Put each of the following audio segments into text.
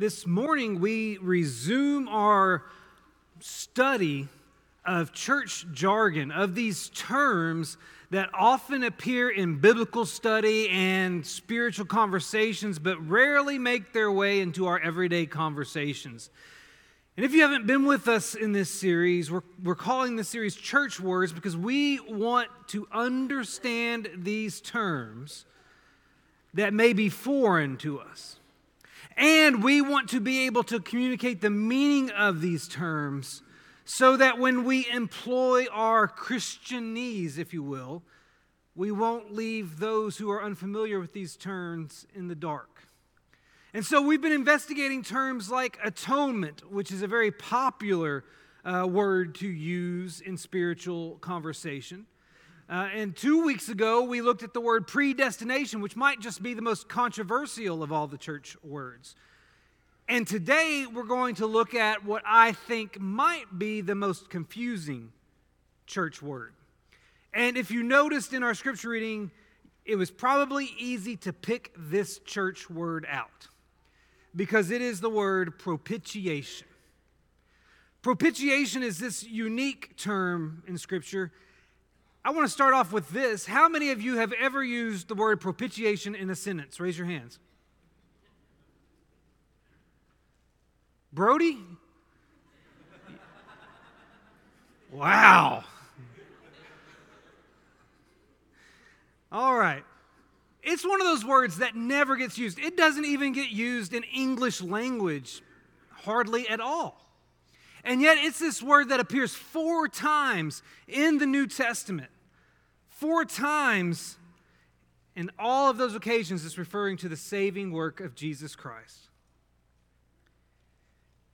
This morning, we resume our study of church jargon, of these terms that often appear in biblical study and spiritual conversations, but rarely make their way into our everyday conversations. And if you haven't been with us in this series, we're, we're calling this series Church Words because we want to understand these terms that may be foreign to us. And we want to be able to communicate the meaning of these terms so that when we employ our Christianese, if you will, we won't leave those who are unfamiliar with these terms in the dark. And so we've been investigating terms like atonement, which is a very popular uh, word to use in spiritual conversation. Uh, and two weeks ago, we looked at the word predestination, which might just be the most controversial of all the church words. And today, we're going to look at what I think might be the most confusing church word. And if you noticed in our scripture reading, it was probably easy to pick this church word out because it is the word propitiation. Propitiation is this unique term in Scripture I want to start off with this. How many of you have ever used the word propitiation in a sentence? Raise your hands. Brody? Wow. All right. It's one of those words that never gets used. It doesn't even get used in English language, hardly at all. And yet, it's this word that appears four times in the New Testament. Four times in all of those occasions, it's referring to the saving work of Jesus Christ.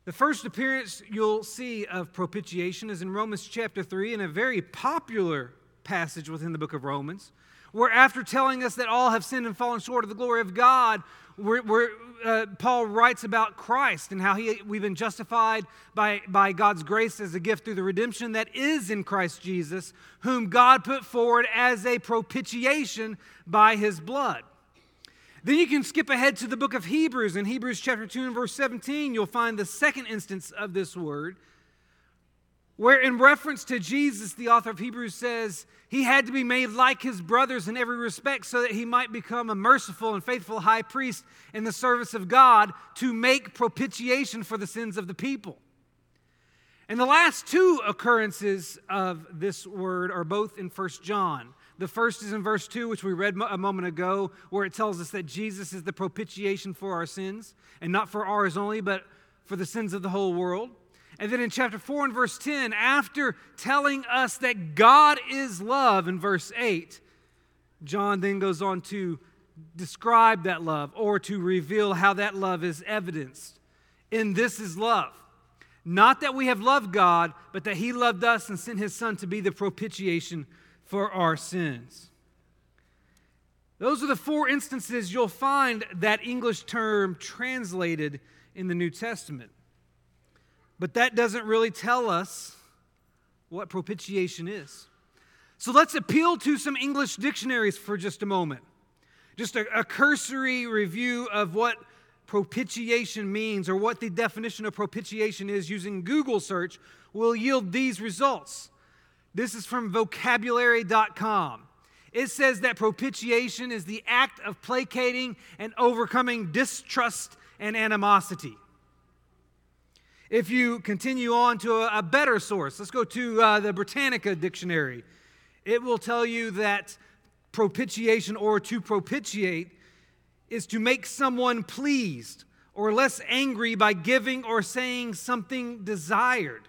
The first appearance you'll see of propitiation is in Romans chapter 3, in a very popular passage within the book of Romans, where after telling us that all have sinned and fallen short of the glory of God, where, where uh, Paul writes about Christ and how he, we've been justified by, by God's grace as a gift through the redemption that is in Christ Jesus, whom God put forward as a propitiation by his blood. Then you can skip ahead to the book of Hebrews. In Hebrews chapter 2 and verse 17, you'll find the second instance of this word where, in reference to Jesus, the author of Hebrews says he had to be made like his brothers in every respect so that he might become a merciful and faithful high priest in the service of God to make propitiation for the sins of the people. And the last two occurrences of this word are both in 1 John. The first is in verse 2, which we read a moment ago, where it tells us that Jesus is the propitiation for our sins, and not for ours only, but for the sins of the whole world. And then in chapter 4 and verse 10, after telling us that God is love in verse 8, John then goes on to describe that love or to reveal how that love is evidenced. In this is love. Not that we have loved God, but that He loved us and sent His Son to be the propitiation for our sins. Those are the four instances you'll find that English term translated in the New Testament. But that doesn't really tell us what propitiation is. So let's appeal to some English dictionaries for just a moment. Just a, a, cursory review of what propitiation means or what the definition of propitiation is using Google search will yield these results. This is from vocabulary.com. It says that propitiation is the act of placating and overcoming distrust and animosity. If you continue on to a, a better source, let's go to uh, the Britannica Dictionary. It will tell you that propitiation or to propitiate is to make someone pleased or less angry by giving or saying something desired.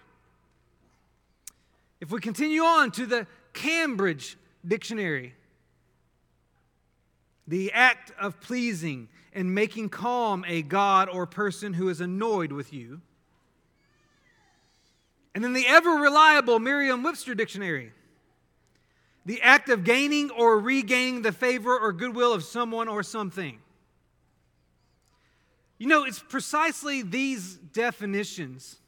If we continue on to the Cambridge Dictionary, the act of pleasing and making calm a God or person who is annoyed with you. And then the ever reliable Merriam Webster Dictionary the act of gaining or regaining the favor or goodwill of someone or something. You know, it's precisely these definitions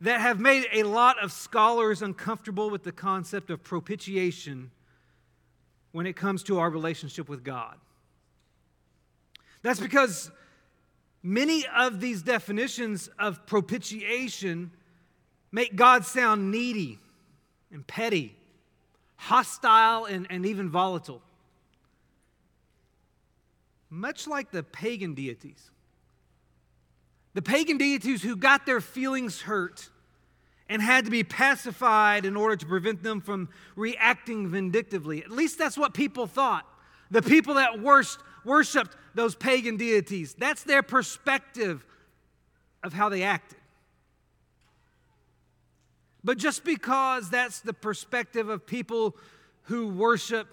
that have made a lot of scholars uncomfortable with the concept of propitiation when it comes to our relationship with God. That's because Many of these definitions of propitiation make God sound needy and petty, hostile, and, and even volatile. Much like the pagan deities. The pagan deities who got their feelings hurt and had to be pacified in order to prevent them from reacting vindictively. At least that's what people thought. The people that worst, worshiped those pagan deities, that's their perspective of how they acted. But just because that's the perspective of people who worship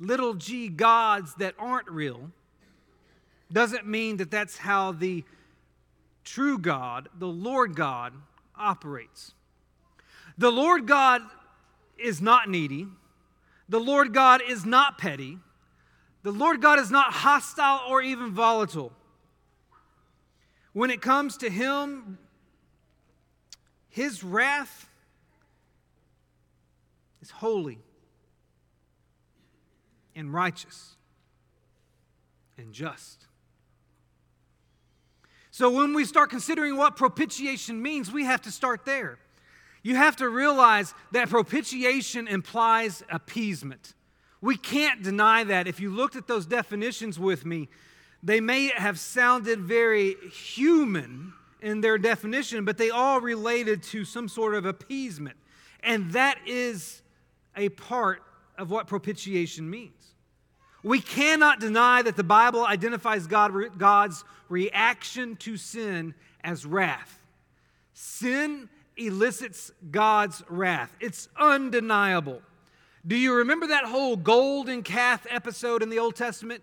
little g gods that aren't real, doesn't mean that that's how the true God, the Lord God, operates. The Lord God is not needy. The Lord God is not petty. The Lord God is not hostile or even volatile. When it comes to Him, His wrath is holy and righteous and just. So when we start considering what propitiation means, we have to start there. You have to realize that propitiation implies appeasement. We can't deny that. If you looked at those definitions with me, they may have sounded very human in their definition, but they all related to some sort of appeasement. And that is a part of what propitiation means. We cannot deny that the Bible identifies God, God's reaction to sin as wrath. Sin elicits God's wrath, it's undeniable. Do you remember that whole golden calf episode in the Old Testament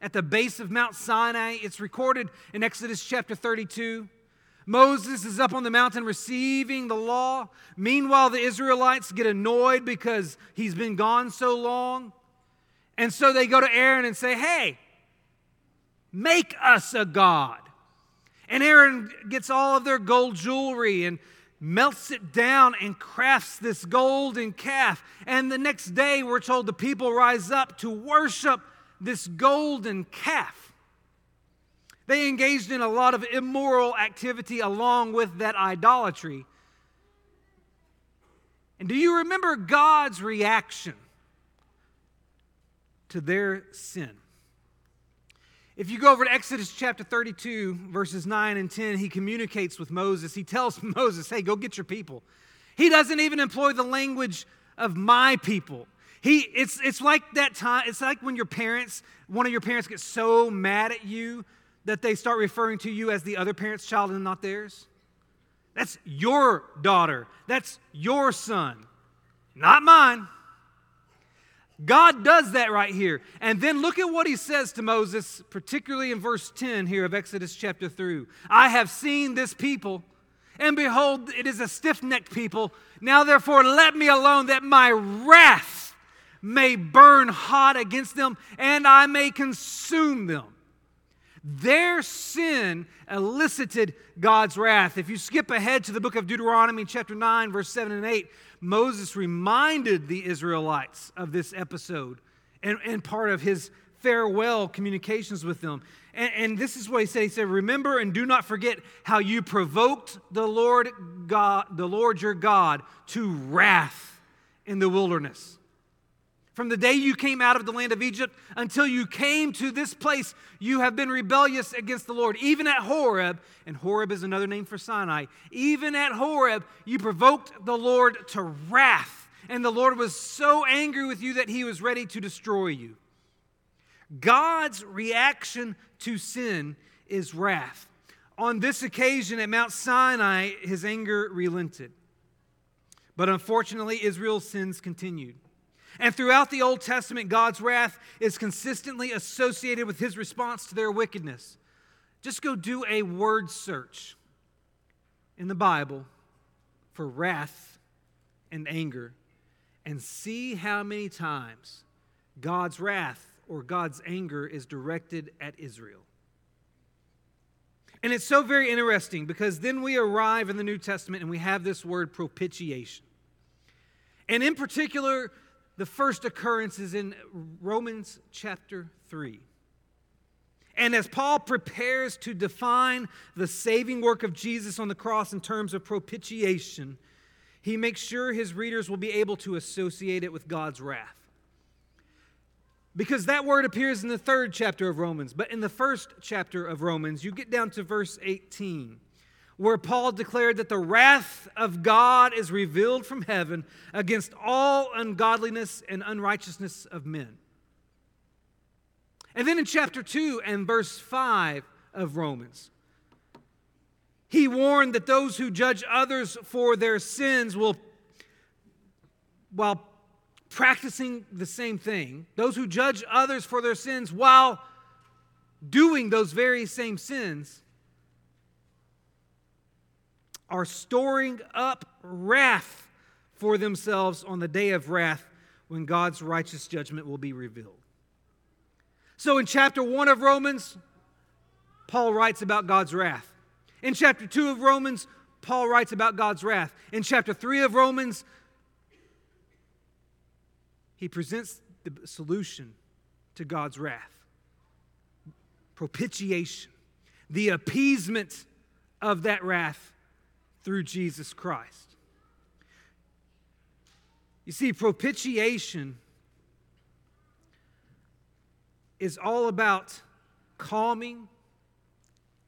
at the base of Mount Sinai? It's recorded in Exodus chapter 32. Moses is up on the mountain receiving the law. Meanwhile, the Israelites get annoyed because he's been gone so long. And so they go to Aaron and say, Hey, make us a God. And Aaron gets all of their gold jewelry and melts it down and crafts this golden calf. And the next day, we're told the people rise up to worship this golden calf. They engaged in a lot of immoral activity along with that idolatry. And do you remember God's reaction to their sin? If you go over to Exodus chapter 32, verses 9 and 10, he communicates with Moses. He tells Moses, hey, go get your people. He doesn't even employ the language of my people. He, it's, it's like that time, it's like when your parents, one of your parents gets so mad at you that they start referring to you as the other parent's child and not theirs. That's your daughter. That's your son, not mine. God does that right here. And then look at what he says to Moses, particularly in verse 10 here of Exodus chapter 3. I have seen this people, and behold, it is a stiff necked people. Now, therefore, let me alone that my wrath may burn hot against them, and I may consume them. Their sin elicited God's wrath. If you skip ahead to the book of Deuteronomy, chapter 9, verse 7 and 8, Moses reminded the Israelites of this episode and, and part of his farewell communications with them. And, and, this is what he said. He said, Remember and do not forget how you provoked the Lord God, the Lord your God, to wrath in the wilderness. From the day you came out of the land of Egypt until you came to this place, you have been rebellious against the Lord. Even at Horeb, and Horeb is another name for Sinai, even at Horeb, you provoked the Lord to wrath. And the Lord was so angry with you that he was ready to destroy you. God's reaction to sin is wrath. On this occasion at Mount Sinai, his anger relented. But unfortunately, Israel's sins continued. And throughout the Old Testament, God's wrath is consistently associated with his response to their wickedness. Just go do a word search in the Bible for wrath and anger and see how many times God's wrath or God's anger is directed at Israel. And it's so very interesting because then we arrive in the New Testament and we have this word propitiation. And in particular, the first occurrence is in Romans chapter 3. And as Paul prepares to define the saving work of Jesus on the cross in terms of propitiation, he makes sure his readers will be able to associate it with God's wrath. Because that word appears in the third chapter of Romans, but in the first chapter of Romans, you get down to verse 18, where Paul declared that the wrath of God is revealed from heaven against all ungodliness and unrighteousness of men. And then in chapter 2 and verse 5 of Romans, he warned that those who judge others for their sins will, while practicing the same thing, those who judge others for their sins while doing those very same sins, are storing up wrath for themselves on the day of wrath when God's righteous judgment will be revealed. So in chapter 1 of Romans, Paul writes about God's wrath. In chapter 2 of Romans, Paul writes about God's wrath. In chapter 3 of Romans, he presents the solution to God's wrath propitiation, the appeasement of that wrath through Jesus Christ. You see, propitiation is all about calming,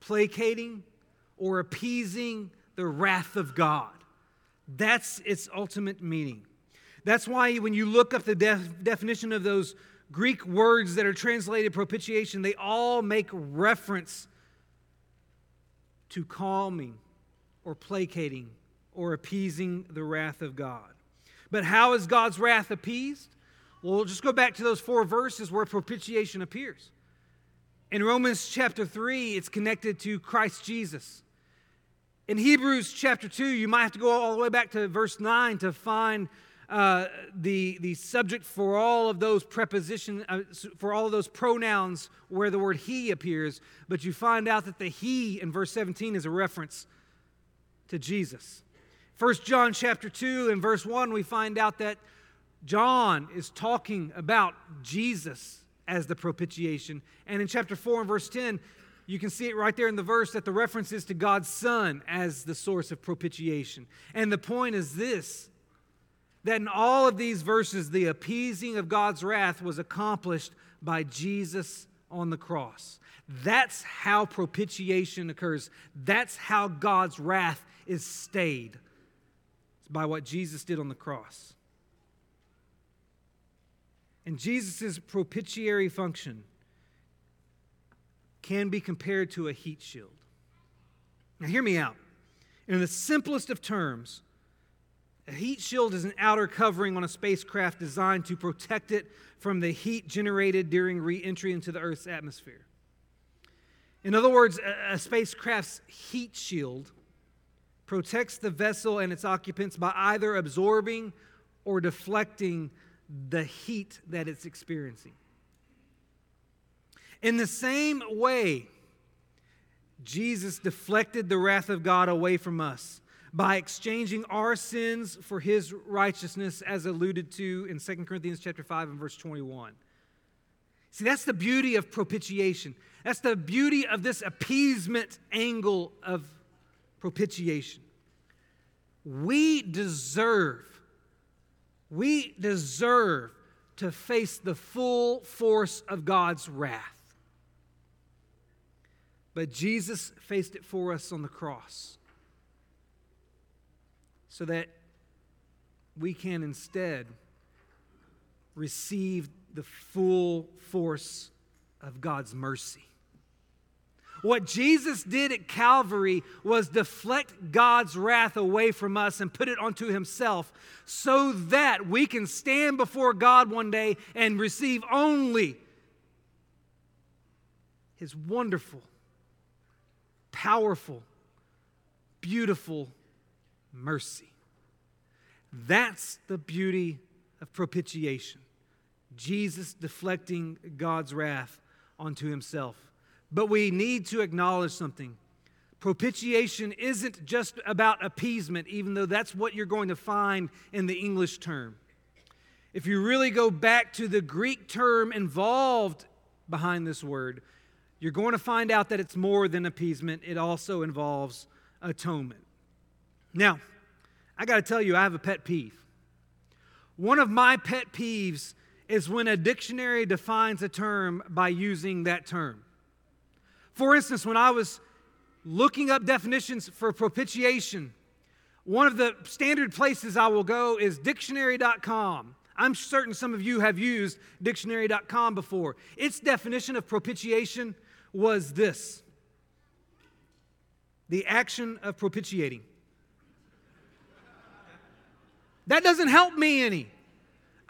placating, or appeasing the wrath of God. That's its ultimate meaning. That's why when you look up the def- definition of those Greek words that are translated propitiation, they all make reference to calming or placating or appeasing the wrath of God. But how is God's wrath appeased? Well, we'll just go back to those four verses where propitiation appears. In Romans chapter 3, it's connected to Christ Jesus. In Hebrews chapter 2, you might have to go all the way back to verse 9 to find uh, the, the subject for all of those preposition uh, for all of those pronouns where the word he appears, but you find out that the he in verse 17 is a reference to Jesus. First John chapter 2 and verse 1, we find out that John is talking about Jesus as the propitiation. And in chapter 4 and verse 10, you can see it right there in the verse that the reference is to God's Son as the source of propitiation. And the point is this that in all of these verses, the appeasing of God's wrath was accomplished by Jesus on the cross. That's how propitiation occurs. That's how God's wrath is stayed. By what Jesus did on the cross. And Jesus' propitiatory function can be compared to a heat shield. Now, hear me out. In the simplest of terms, a heat shield is an outer covering on a spacecraft designed to protect it from the heat generated during re entry into the Earth's atmosphere. In other words, a, a, spacecraft's heat shield protects the vessel and its occupants by either absorbing or deflecting the heat that it's experiencing. In the same way, Jesus deflected the wrath of God away from us by exchanging our sins for his righteousness as alluded to in 2 Corinthians chapter 5 and verse 21. See, that's the beauty of propitiation. That's the beauty of this appeasement angle of propitiation. We deserve we deserve to face the full force of God's wrath. But Jesus faced it for us on the cross so that we can instead receive the full force of God's mercy. What Jesus did at Calvary was deflect God's wrath away from us and put it onto himself so that we can stand before God one day and receive only his wonderful, powerful, beautiful mercy. That's the beauty of propitiation. Jesus deflecting God's wrath onto himself. But we need to acknowledge something. Propitiation isn't just about appeasement, even though that's what you're going to find in the English term. If you really go back to the Greek term involved behind this word, you're going to find out that it's more than appeasement, it also involves atonement. Now, I got to tell you, I have a pet peeve. One of my pet peeves is when a dictionary defines a term by using that term. For instance, when I was looking up definitions for propitiation, one of the standard places I will go is dictionary.com. I'm certain some of you have used dictionary.com before. Its definition of propitiation was this the action of propitiating. That doesn't help me any.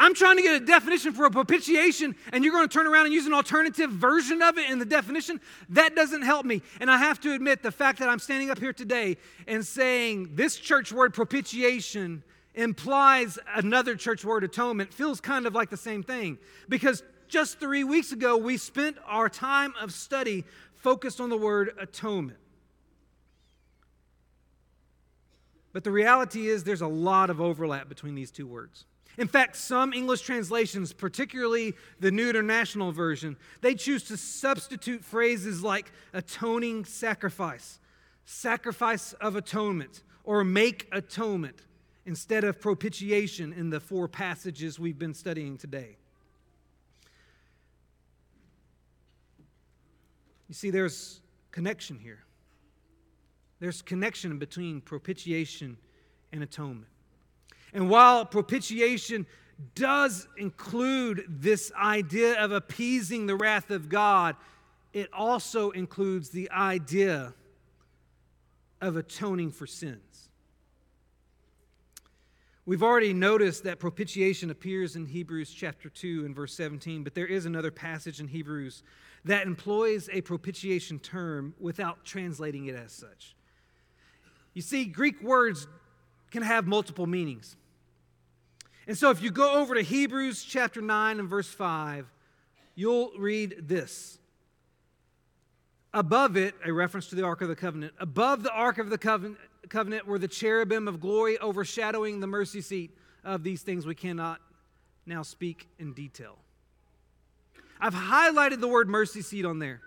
I'm trying to get a definition for a propitiation, and you're going to turn around and use an alternative version of it in the definition. That doesn't help me. And I have to admit, the fact that I'm standing up here today and saying this church word propitiation implies another church word atonement feels kind of like the same thing. Because just three weeks ago, we spent our time of study focused on the word atonement. But the reality is, there's a lot of overlap between these two words. In fact, some English translations, particularly the New International Version, they choose to substitute phrases like atoning sacrifice, sacrifice of atonement, or make atonement instead of propitiation in the four passages we've been studying today. You see, there's connection here. There's connection between propitiation and atonement. And while propitiation does include this idea of appeasing the wrath of God, it also includes the idea of atoning for sins. We've already noticed that propitiation appears in Hebrews chapter 2 and verse 17, but there is another passage in Hebrews that employs a propitiation term without translating it as such. You see, Greek words can have multiple meanings. And so if you go over to Hebrews chapter 9 and verse 5, you'll read this. Above it, a reference to the Ark of the Covenant, above the Ark of the Covenant, were the cherubim of glory overshadowing the mercy seat. Of these things we cannot now speak in detail. I've highlighted the word mercy seat on there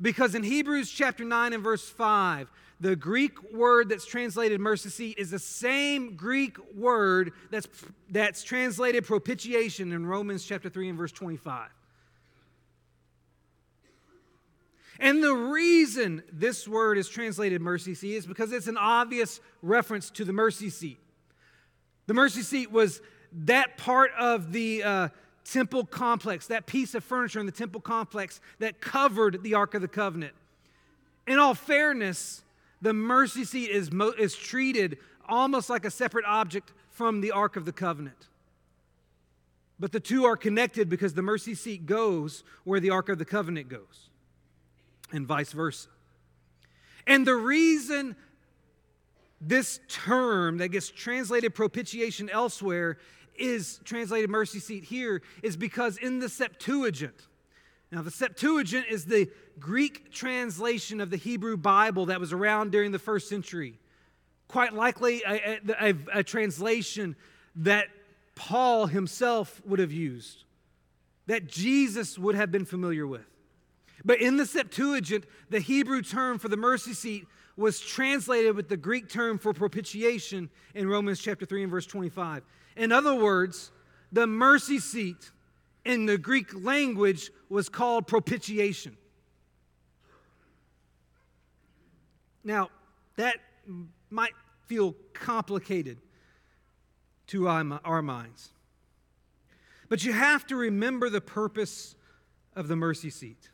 because in Hebrews chapter 9 and verse 5, the Greek word that's translated mercy seat is the same Greek word that's, that's translated propitiation in Romans chapter 3 and verse 25. And the reason this word is translated mercy seat is because it's an obvious reference to the mercy seat. The mercy seat was that part of the uh, temple complex, that piece of furniture in the temple complex that covered the Ark of the Covenant. In all fairness, the mercy seat is, mo- is treated almost like a separate object from the Ark of the Covenant. But the two are connected because the mercy seat goes where the Ark of the Covenant goes, and vice versa. And the reason this term that gets translated propitiation elsewhere is translated mercy seat here is because in the Septuagint, now, the Septuagint is the Greek translation of the Hebrew Bible that was around during the first century. Quite likely a, a, a, translation that Paul himself would have used, that Jesus would have been familiar with. But in the Septuagint, the Hebrew term for the mercy seat was translated with the Greek term for propitiation in Romans chapter 3 and verse 25. In other words, the mercy seat in the Greek language was called propitiation. Now, that might feel complicated to our minds. But you have to remember the purpose of the mercy seat.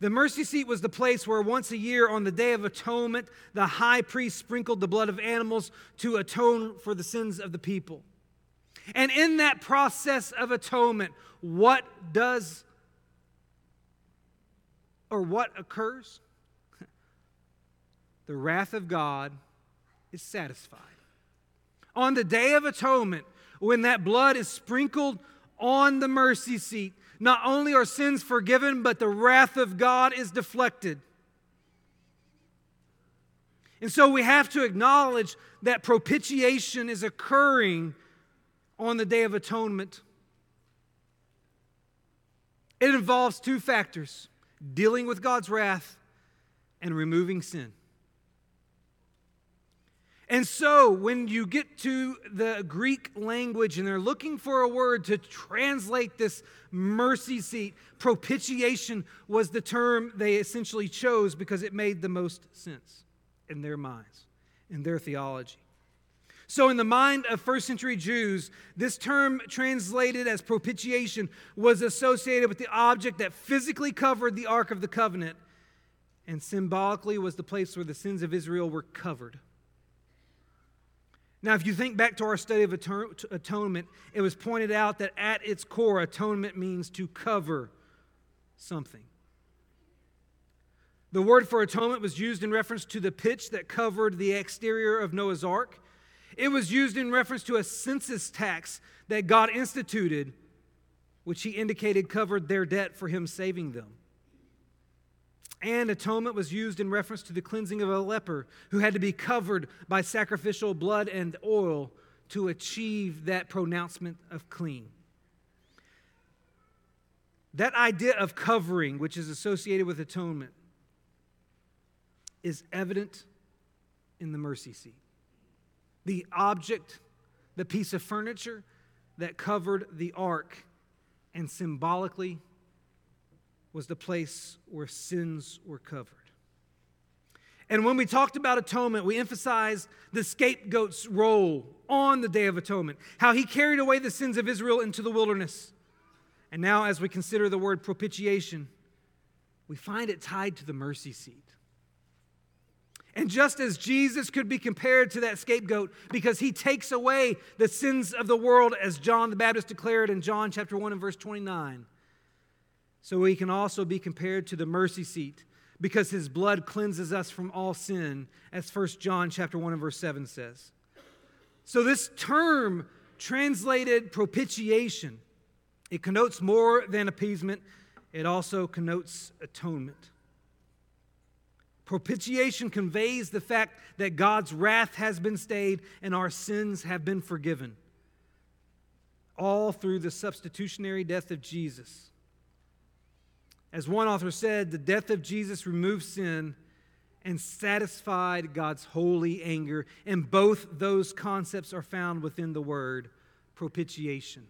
The mercy seat was the place where once a year on the Day of Atonement, the high priest sprinkled the blood of animals to atone for the sins of the people. And in that process of atonement, what does or what occurs? the wrath of God is satisfied. On the Day of Atonement, when that blood is sprinkled on the mercy seat, not only are sins forgiven, but the wrath of God is deflected. And so we have to acknowledge that propitiation is occurring on the Day of Atonement. It involves two factors dealing with God's wrath and removing sin. And so, when you get to the Greek language and they're looking for a word to translate this mercy seat, propitiation was the term they essentially chose because it made the most sense in their minds, in their theology. So, in the mind of first century Jews, this term translated as propitiation was associated with the object that physically covered the Ark of the Covenant and symbolically was the place where the sins of Israel were covered. Now, if you think back to our study of atonement, it was pointed out that at its core, atonement means to cover something. The word for atonement was used in reference to the pitch that covered the exterior of Noah's ark. It was used in reference to a census tax that God instituted, which he indicated covered their debt for him saving them. And atonement was used in reference to the cleansing of a leper who had to be covered by sacrificial blood and oil to achieve that pronouncement of clean. That idea of covering, which is associated with atonement, is evident in the mercy seat. The object, the piece of furniture that covered the ark and symbolically was the place where sins were covered. And when we talked about atonement, we emphasized the scapegoat's role on the Day of Atonement, how he carried away the sins of Israel into the wilderness. And now, as we consider the word propitiation, we find it tied to the mercy seat. And just as Jesus could be compared to that scapegoat because he takes away the sins of the world, as John the Baptist declared in John chapter 1 and verse 29, so he can also be compared to the mercy seat because his blood cleanses us from all sin, as 1 John chapter 1 and verse 7 says. So this term translated propitiation, it connotes more than appeasement, it also connotes atonement. Propitiation conveys the fact that God's wrath has been stayed and our sins have been forgiven. All through the substitutionary death of Jesus. As one author said, the death of Jesus removed sin and satisfied God's holy anger. And both those concepts are found within the word propitiation.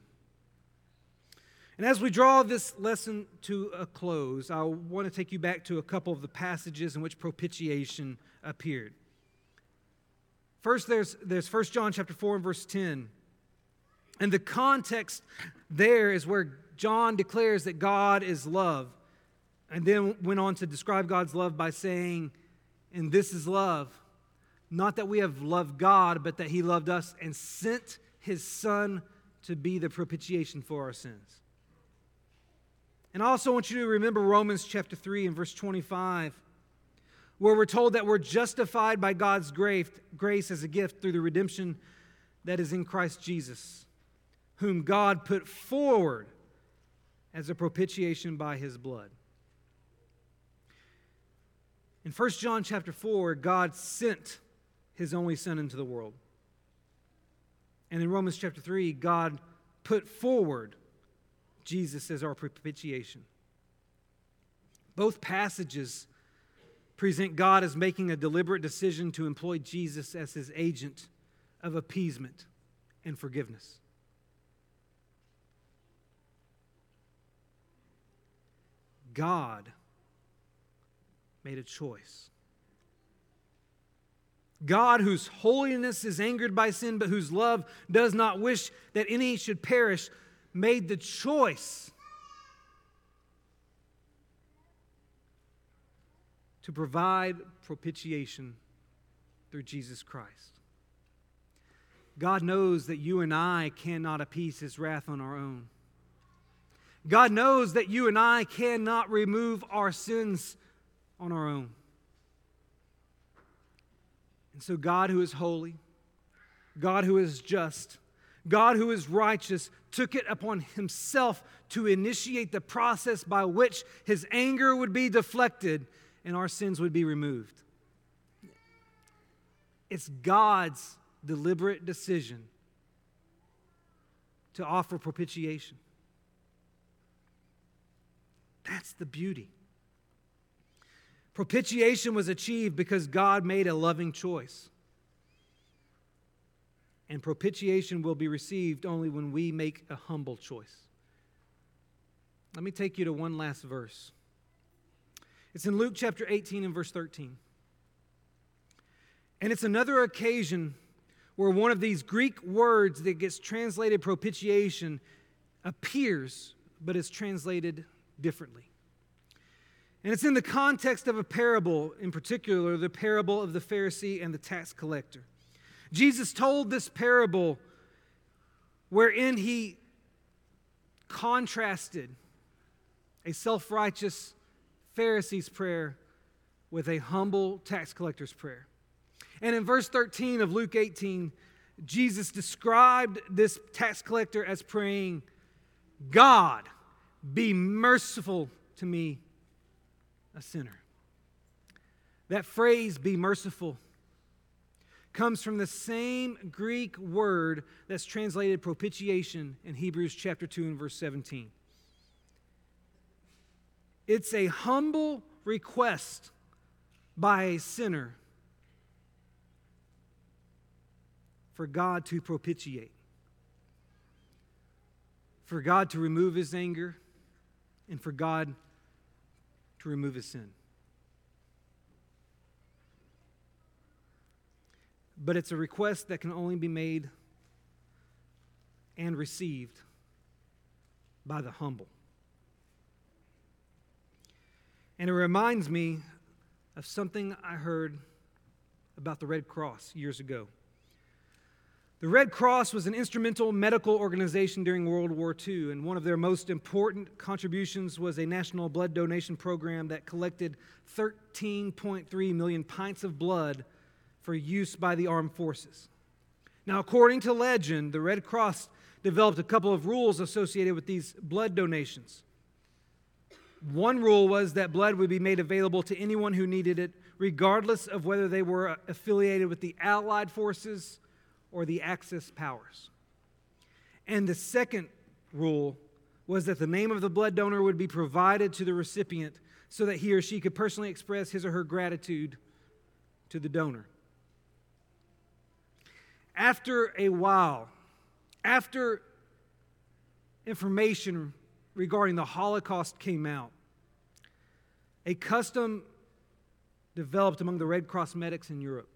And as we draw this lesson to a close, I want to take you back to a couple of the passages in which propitiation appeared. First, there's, there's 1 John chapter 4 and verse 10. And the context there is where John declares that God is love and then went on to describe God's love by saying, And this is love. Not that we have loved God, but that He loved us and sent His Son to be the propitiation for our sins. And I also want you to remember Romans chapter 3 and verse 25, where we're told that we're justified by God's grace, as a gift through the redemption that is in Christ Jesus, whom God put forward as a propitiation by his blood. In 1 John chapter 4, God sent his only son into the world. And in Romans chapter 3, God put forward Jesus as our propitiation. Both passages present God as making a deliberate decision to employ Jesus as his agent of appeasement and forgiveness. God made a choice. God, whose holiness is angered by sin, but whose love does not wish that any should perish, made the choice to provide propitiation through Jesus Christ. God knows that you and I cannot appease his wrath on our own. God knows that you and I cannot remove our sins on our own. And so, God, who is holy, God, who is just, God, who is righteous, took it upon himself to initiate the process by which his anger would be deflected and our sins would be removed. It's God's deliberate decision to offer propitiation. That's the beauty Propitiation was achieved because God made a loving choice. And propitiation will be received only when we make a humble choice. Let me take you to one last verse. It's in Luke chapter 18 and verse 13. And it's another occasion where one of these Greek words that gets translated propitiation appears, but is translated differently. And it's in the context of a parable, in particular, the parable of the Pharisee and the tax collector. Jesus told this parable wherein he contrasted a self righteous Pharisee's prayer with a humble tax collector's prayer. And in verse 13 of Luke 18, Jesus described this tax collector as praying, God, be merciful to me, a sinner. That phrase, be merciful, comes from the same Greek word that's translated propitiation in Hebrews chapter 2 and verse 17. It's a humble request by a sinner for God to propitiate, for God to remove his anger, and for God to remove his sin. But it's a request that can only be made and received by the humble. And it reminds me of something I heard about the Red Cross years ago. The Red Cross was an instrumental medical organization during World War II, and one of their most important contributions was a national blood donation program that collected 13.3 million pints of blood for use by the armed forces. Now, according to legend, the Red Cross developed a couple of rules associated with these blood donations. One rule was that blood would be made available to anyone who needed it, regardless of whether they were affiliated with the Allied forces or the Axis powers. And the second rule was that the name of the blood donor would be provided to the recipient so that he or she could personally express his or her gratitude to the donor. After a while, after information regarding the Holocaust came out, a custom developed among the Red Cross medics in Europe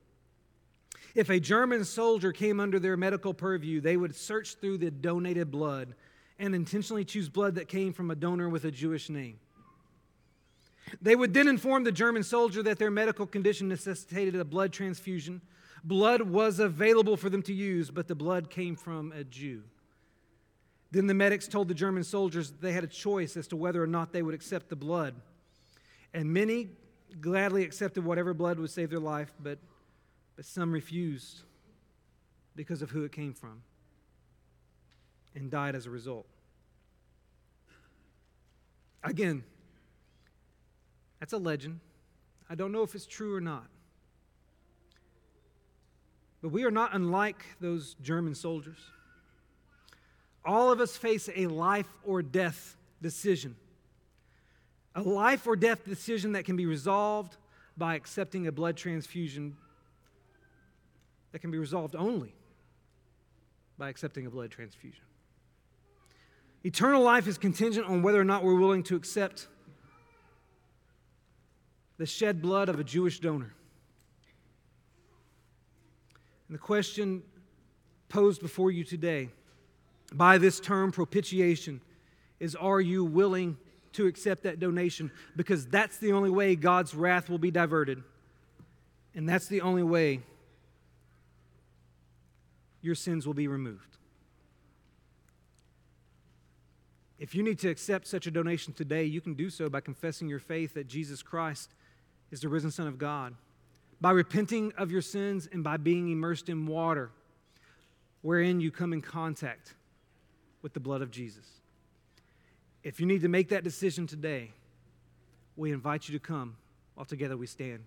if a German soldier came under their medical purview, they would search through the donated blood and intentionally choose blood that came from a donor with a Jewish name. They would then inform the German soldier that their medical condition necessitated a blood transfusion. Blood was available for them to use, but the blood came from a Jew. Then the medics told the German soldiers they had a choice as to whether or not they would accept the blood. And many gladly accepted whatever blood would save their life, but but some refused because of who it came from and died as a result. Again, that's a legend. I don't know if it's true or not. But we are not unlike those German soldiers. All of us face a life or death decision. A life or death decision that can be resolved by accepting a blood transfusion that can be resolved only by accepting a blood transfusion. Eternal life is contingent on whether or not we're willing to accept the shed blood of a Jewish donor. And the question posed before you today by this term propitiation is are you willing to accept that donation? Because that's the only way God's wrath will be diverted. And that's the only way your sins will be removed. If you need to accept such a donation today, you can do so by confessing your faith that Jesus Christ is the risen Son of God, by repenting of your sins, and by being immersed in water, wherein you come in contact with the blood of Jesus. If you need to make that decision today, we invite you to come while together we stand.